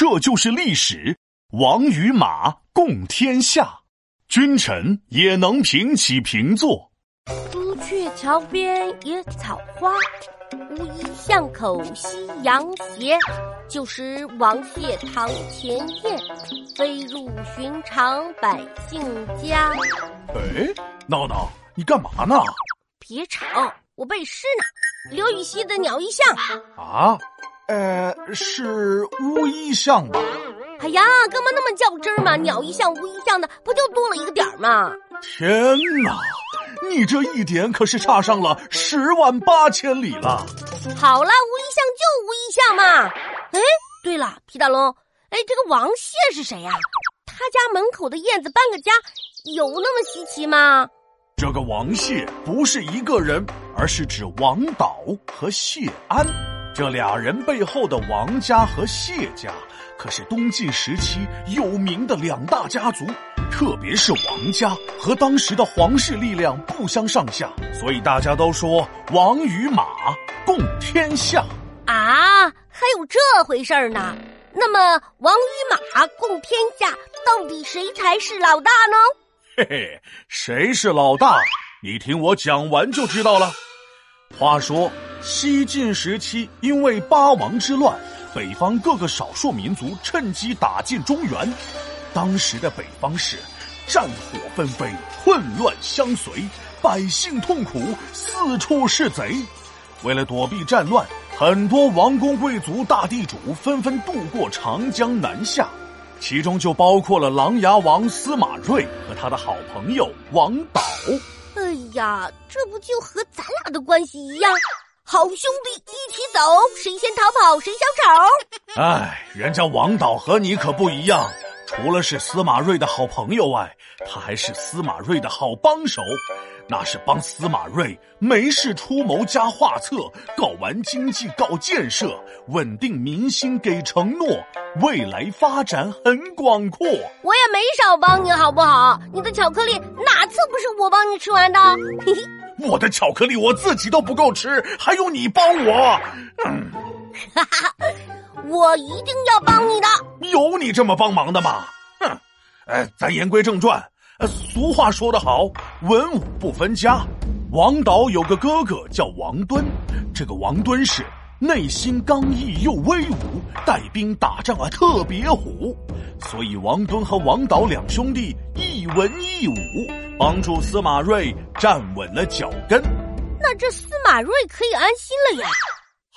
这就是历史。王与马共天下，君臣也能平起平坐。朱雀桥边野草花，乌衣巷口夕阳斜。旧时王谢堂前燕，飞入寻常百姓家。哎，闹闹，你干嘛呢？别吵，我背诗呢。刘禹锡的《鸟衣巷》啊，呃，是乌衣巷吧？哎呀，干嘛那么较真儿嘛？鸟一巷、乌衣巷的，不就多了一个点儿吗？天哪，你这一点可是差上了十万八千里了。好了，无一巷就无一巷嘛。哎，对了，皮大龙，哎，这个王谢是谁呀？他家门口的燕子搬个家，有那么稀奇吗？这个王谢不是一个人，而是指王导和谢安这俩人背后的王家和谢家。可是东晋时期有名的两大家族，特别是王家和当时的皇室力量不相上下，所以大家都说王与马共天下啊，还有这回事儿呢？那么王与马共天下，到底谁才是老大呢？嘿嘿，谁是老大？你听我讲完就知道了。话说西晋时期，因为八王之乱。北方各个少数民族趁机打进中原，当时的北方是战火纷飞，混乱相随，百姓痛苦，四处是贼。为了躲避战乱，很多王公贵族、大地主纷纷渡过长江南下，其中就包括了琅琊王司马睿和他的好朋友王导。哎呀，这不就和咱俩的关系一样？好兄弟一起走，谁先逃跑谁小丑。哎，人家王导和你可不一样，除了是司马睿的好朋友外，他还是司马睿的好帮手。那是帮司马睿没事出谋加画策，搞完经济搞建设，稳定民心给承诺，未来发展很广阔。我也没少帮你好不好？你的巧克力哪次不是我帮你吃完的？嘿嘿。我的巧克力我自己都不够吃，还用你帮我？嗯，哈哈，我一定要帮你的。有你这么帮忙的吗？哼，哎，咱言归正传。俗话说得好，文武不分家。王导有个哥哥叫王敦，这个王敦是内心刚毅又威武，带兵打仗啊特别虎，所以王敦和王导两兄弟一文一武。帮助司马睿站稳了脚跟，那这司马睿可以安心了呀。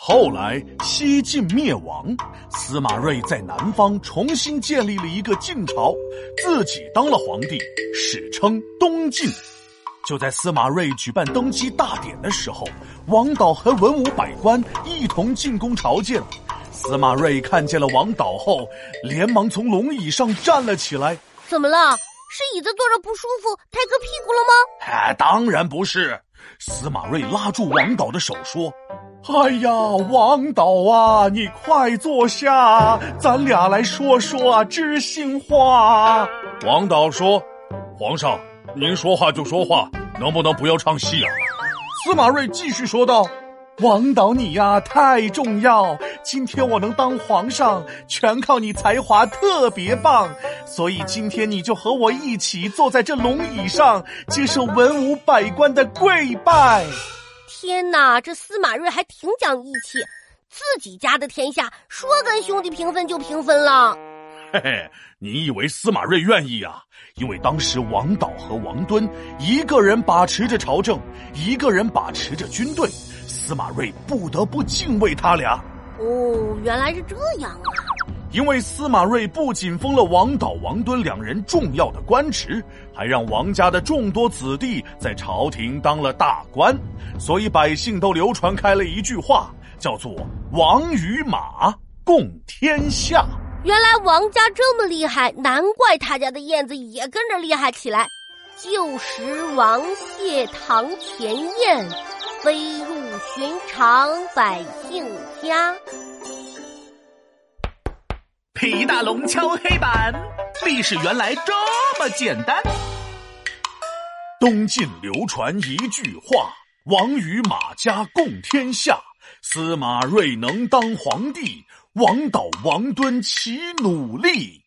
后来西晋灭亡，司马睿在南方重新建立了一个晋朝，自己当了皇帝，史称东晋。就在司马睿举办登基大典的时候，王导和文武百官一同进宫朝见。司马睿看见了王导后，连忙从龙椅上站了起来。怎么了？是椅子坐着不舒服，太硌屁股了吗？哎，当然不是。司马睿拉住王导的手说：“哎呀，王导啊，你快坐下，咱俩来说说知心话。”王导说：“皇上，您说话就说话，能不能不要唱戏啊？”司马睿继续说道。王导，你呀太重要！今天我能当皇上，全靠你才华特别棒，所以今天你就和我一起坐在这龙椅上，接受文武百官的跪拜。天哪，这司马睿还挺讲义气，自己家的天下说跟兄弟平分就平分了。嘿嘿，你以为司马睿愿意啊？因为当时王导和王敦一个人把持着朝政，一个人把持着军队。司马睿不得不敬畏他俩。哦，原来是这样啊！因为司马睿不仅封了王导、王敦两人重要的官职，还让王家的众多子弟在朝廷当了大官，所以百姓都流传开了一句话，叫做“王与马共天下”。原来王家这么厉害，难怪他家的燕子也跟着厉害起来。旧时王谢堂前燕，飞入。寻常百姓家，皮大龙敲黑板，历史原来这么简单。东晋流传一句话：“王与马家共天下。”司马睿能当皇帝，王导、王敦齐努力。